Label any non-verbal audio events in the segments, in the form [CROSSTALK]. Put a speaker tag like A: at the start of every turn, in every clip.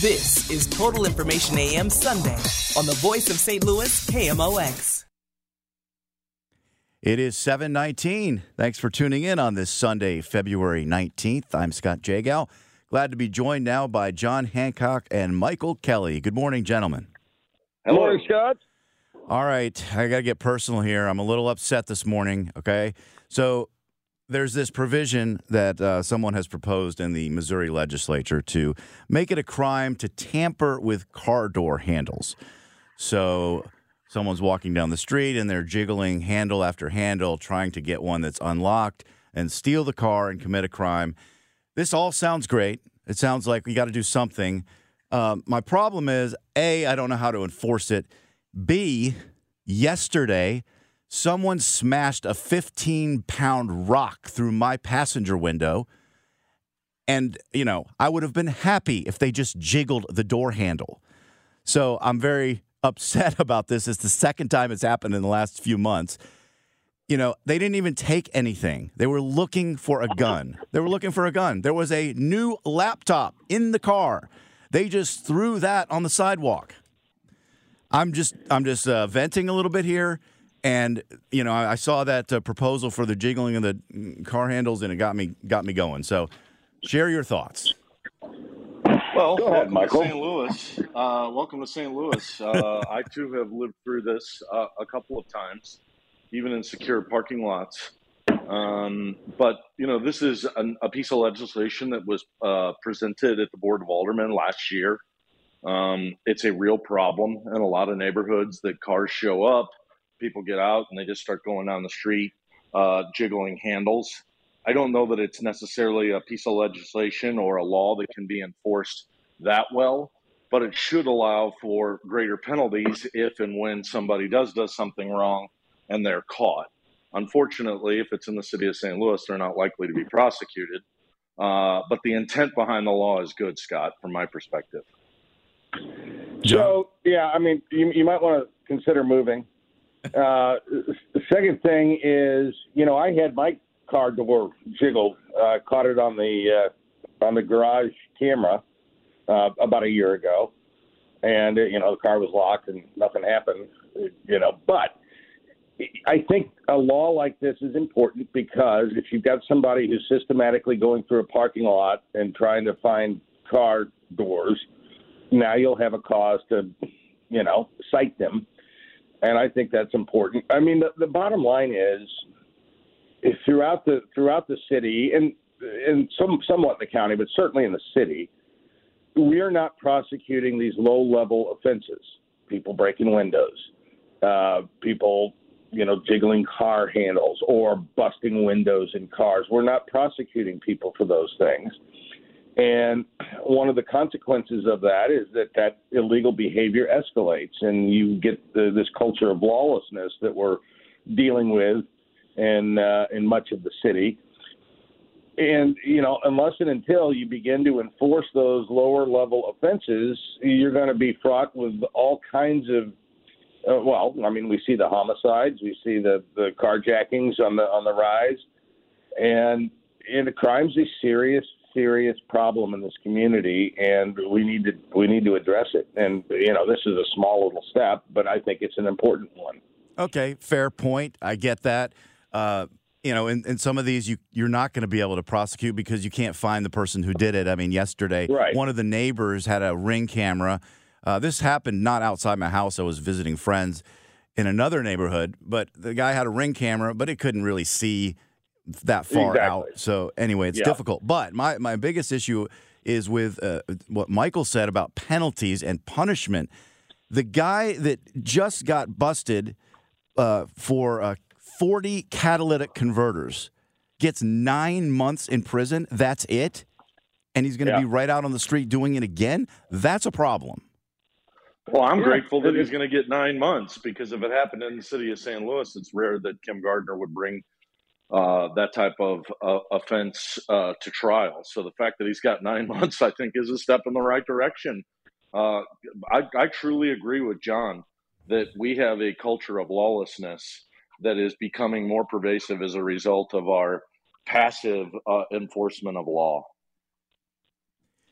A: This is Total Information AM Sunday on the voice of St. Louis, KMOX.
B: It is 719. Thanks for tuning in on this Sunday, February 19th. I'm Scott Jagow. Glad to be joined now by John Hancock and Michael Kelly. Good morning, gentlemen.
C: Hello. Morning, Scott.
B: All right, I got to get personal here. I'm a little upset this morning, okay? So there's this provision that uh, someone has proposed in the Missouri legislature to make it a crime to tamper with car door handles. So someone's walking down the street and they're jiggling handle after handle, trying to get one that's unlocked and steal the car and commit a crime. This all sounds great. It sounds like we got to do something. Um, my problem is A, I don't know how to enforce it. B, yesterday, someone smashed a 15 pound rock through my passenger window. And, you know, I would have been happy if they just jiggled the door handle. So I'm very [LAUGHS] upset about this. It's the second time it's happened in the last few months. You know, they didn't even take anything. They were looking for a gun. They were looking for a gun. There was a new laptop in the car. They just threw that on the sidewalk. I'm just I'm just uh, venting a little bit here, and you know I, I saw that uh, proposal for the jiggling of the car handles, and it got me got me going. So, share your thoughts.
C: Go
D: Well,
C: ahead,
D: welcome
C: Michael.
D: St. Louis. Uh, welcome to St. Louis. Uh, [LAUGHS] I too have lived through this uh, a couple of times, even in secure parking lots. Um, but you know, this is an, a piece of legislation that was uh, presented at the Board of Aldermen last year. Um, it's a real problem in a lot of neighborhoods that cars show up, people get out, and they just start going down the street, uh, jiggling handles. I don't know that it's necessarily a piece of legislation or a law that can be enforced that well, but it should allow for greater penalties if and when somebody does does something wrong and they're caught. Unfortunately, if it's in the city of St. Louis, they're not likely to be prosecuted. Uh, but the intent behind the law is good, Scott, from my perspective.
C: So, yeah, I mean, you, you might want to consider moving. Uh, the second thing is, you know, I had my car door jiggled, uh, caught it on the uh, on the garage camera uh, about a year ago, and uh, you know the car was locked and nothing happened, you know. But I think a law like this is important because if you've got somebody who's systematically going through a parking lot and trying to find car doors, now you'll have a cause to, you know, cite them. And I think that's important. I mean, the, the bottom line is, throughout the throughout the city and and some somewhat in the county, but certainly in the city, we are not prosecuting these low level offenses. People breaking windows, uh, people you know jiggling car handles or busting windows in cars. We're not prosecuting people for those things. And one of the consequences of that is that that illegal behavior escalates, and you get the, this culture of lawlessness that we're dealing with in uh, in much of the city. And you know, unless and until you begin to enforce those lower level offenses, you're going to be fraught with all kinds of. Uh, well, I mean, we see the homicides, we see the the carjackings on the on the rise, and and the crime's a serious serious problem in this community, and we need to we need to address it. And you know, this is a small little step, but I think it's an important one.
B: Okay, fair point. I get that. Uh, you know, in, in some of these, you you're not going to be able to prosecute because you can't find the person who did it. I mean, yesterday,
C: Right.
B: one of the neighbors had a ring camera. Uh, this happened not outside my house. I was visiting friends in another neighborhood, but the guy had a ring camera, but it couldn't really see that far
C: Exactly.
B: out. So anyway, it's
C: Yeah.
B: difficult. But my my biggest issue is with uh, what Michael said about penalties and punishment. The guy that just got busted uh, for uh, 40 catalytic converters gets nine months in prison. That's it. And he's going to
C: Yeah.
B: be right out on the street doing it again. That's a problem.
D: Well, I'm
C: Yeah,
D: grateful that he's going to get nine months because if it happened in the city of St. Louis, it's rare that Kim Gardner would bring uh, that type of uh, offense uh, to trial. So the fact that he's got nine [LAUGHS] months, I think, is a step in the right direction. Uh, I, I truly agree with John that we have a culture of lawlessness that is becoming more pervasive as a result of our passive uh, enforcement of law.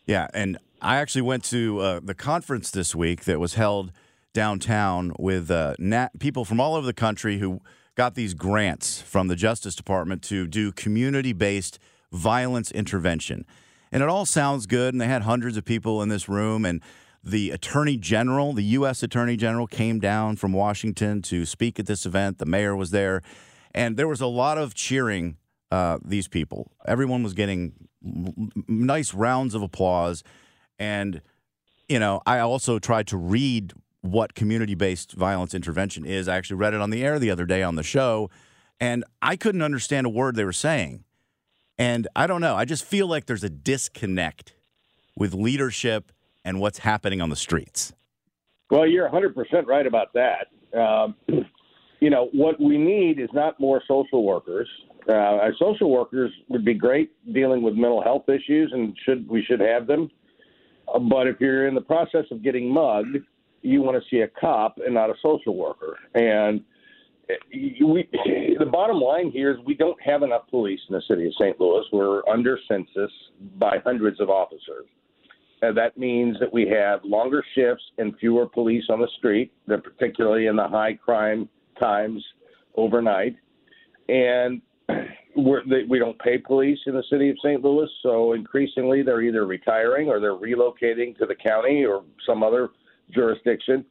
B: Yeah, and I actually went to uh, the conference this week that was held downtown with people from all over the country who got these grants from the Justice Department to do community-based violence intervention. And it all sounds good, and they had hundreds of people in this room, and the Attorney General, the U.S. Attorney General, came down from Washington to speak at this event. The mayor was there, and there was a lot of cheering uh, these people. Everyone was getting nice rounds of applause. And, you know, I also tried to read what community based violence intervention is. I actually read it on the air the other day on the show, and I couldn't understand a word they were saying. And I don't know. I just feel like there's a disconnect with leadership and what's happening on the streets.
C: Well, you're 100% right about that. Um, [CLEARS THROAT] you know, what we need is not more social workers. Uh, social workers would be great dealing with mental health issues, and should we should have them. Uh, but if you're in the process of getting mugged, you want to see a cop and not a social worker. And uh, we, [LAUGHS] the bottom line here is we don't have enough police in the city of St. Louis. We're under census by hundreds of officers. And that means that we have longer shifts and fewer police on the street, particularly in the high crime times overnight. And [CLEARS THROAT] we're, we don't pay police in the city of St. Louis, so increasingly they're either retiring or they're relocating to the county or some other jurisdiction.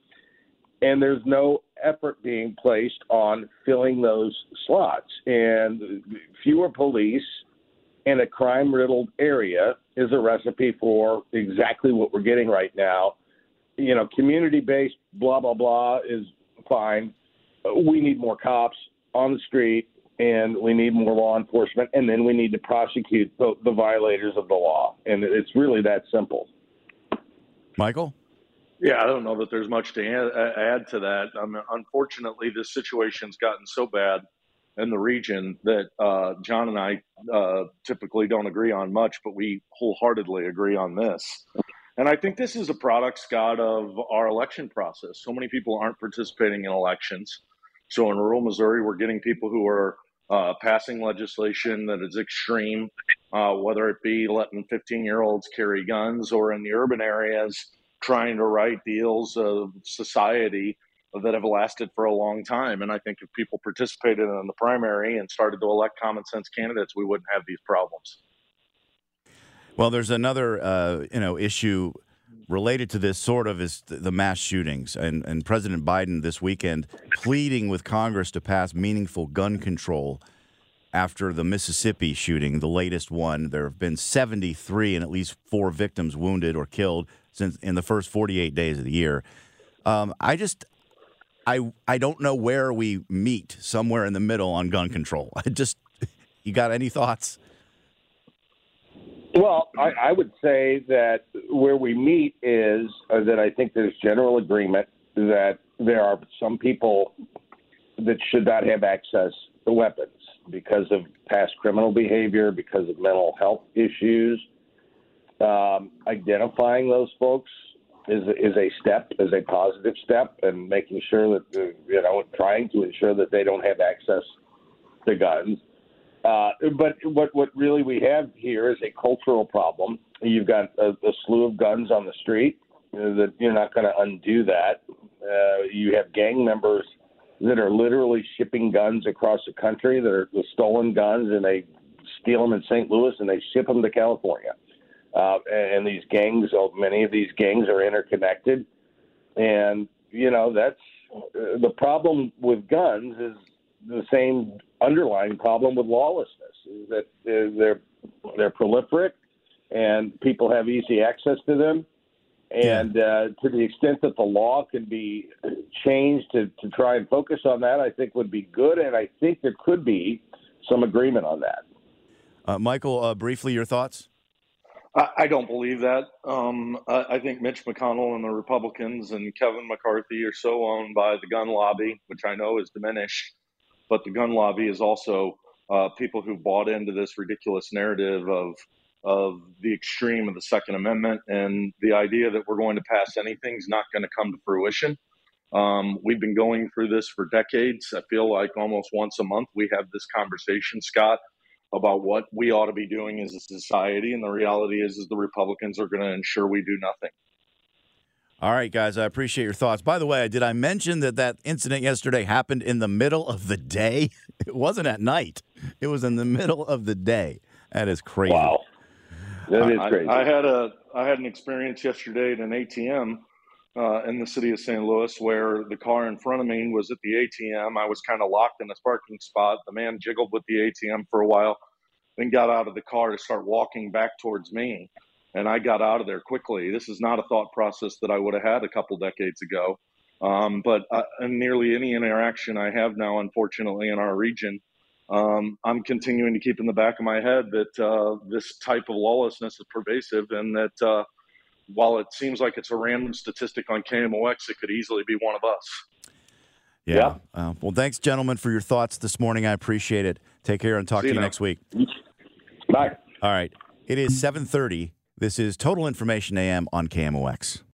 C: And there's no effort being placed on filling those slots. And fewer police in a crime riddled area is a recipe for exactly what we're getting right now. You know, community based blah, blah, blah is fine. We need more cops on the street and we need more law enforcement. And then we need to prosecute the, the violators of the law. And it's really that simple.
B: Michael?
D: Yeah, I don't know that there's much to add, to that. I mean, unfortunately, this situation's gotten so bad in the region that uh, John and I uh, typically don't agree on much, but we wholeheartedly agree on this. And I think this is a product, Scott, of our election process. So many people aren't participating in elections. So in rural Missouri, we're getting people who are uh, passing legislation that is extreme, uh, whether it be letting 15 year olds carry guns or in the urban areas trying to write deals of society that have lasted for a long time. And I think if people participated in the primary and started to elect common sense candidates, we wouldn't have these problems.
B: Well, there's another uh, you know issue related to this sort of is the mass shootings and, and President Biden this weekend pleading with Congress to pass meaningful gun control after the Mississippi shooting, the latest one. There have been 73 and at least four victims wounded or killed since in the first 48 days of the year. Um, I just I I don't know where we meet somewhere in the middle on gun control. [LAUGHS] I just you got any thoughts?
C: Well, I, I would say that where we meet is uh, that I think there's general agreement that there are some people that should not have access to weapons because of past criminal behavior, because of mental health issues. Um, identifying those folks is is a step, is a positive step, and making sure that uh, you know, trying to ensure that they don't have access to guns. Uh, but what what really we have here is a cultural problem. You've got a, a slew of guns on the street. Know, that you're not going to undo that. Uh, you have gang members that are literally shipping guns across the country that are the stolen guns, and they steal them in St. Louis and they ship them to California. Uh, and these gangs, oh, many of these gangs are interconnected, and you know that's uh, the problem with guns is the same underlying problem with lawlessness is that they're they're, they're proliferate and people have easy access to them. And uh, to the extent that the law can be changed to, to try and focus on that, I think would be good. And I think there could be some agreement on that.
B: Uh, Michael, uh, briefly, your thoughts?
D: I, I don't believe that. Um, I, I think Mitch McConnell and the Republicans and Kevin McCarthy are so owned by the gun lobby, which I know is diminished, but the gun lobby is also uh, people who bought into this ridiculous narrative of of the extreme of the Second Amendment and the idea that we're going to pass anything is not going to come to fruition. Um, we've been going through this for decades. I feel like almost once a month we have this conversation, Scott, about what we ought to be doing as a society. And the reality is, is the Republicans are going to ensure we do nothing.
B: All right, guys, I appreciate your thoughts. By the way, did I mention that that incident yesterday happened in the middle of the day? [LAUGHS] It wasn't at night. It was in the middle of the day. That is crazy.
C: Wow. That is
D: I,
C: crazy.
D: I, I had a I had an experience yesterday at an ATM uh, in the city of St. Louis where the car in front of me was at the ATM. I was kind of locked in a parking spot. The man jiggled with the ATM for a while, then got out of the car to start walking back towards me. And I got out of there quickly. This is not a thought process that I would have had a couple decades ago. Um, but uh, nearly any interaction I have now, unfortunately, in our region, um, I'm continuing to keep in the back of my head that uh, this type of lawlessness is pervasive and that uh, while it seems like it's a random statistic on KMOX, it could easily be one of us.
B: Yeah.
C: Yeah.
B: Uh, well, thanks, gentlemen, for your thoughts this morning. I appreciate it. Take care and talk
D: See
B: to
D: you
B: you
D: now.
B: next week.
C: Bye.
B: All right. It is 7:30. This is Total Information AM on KMOX.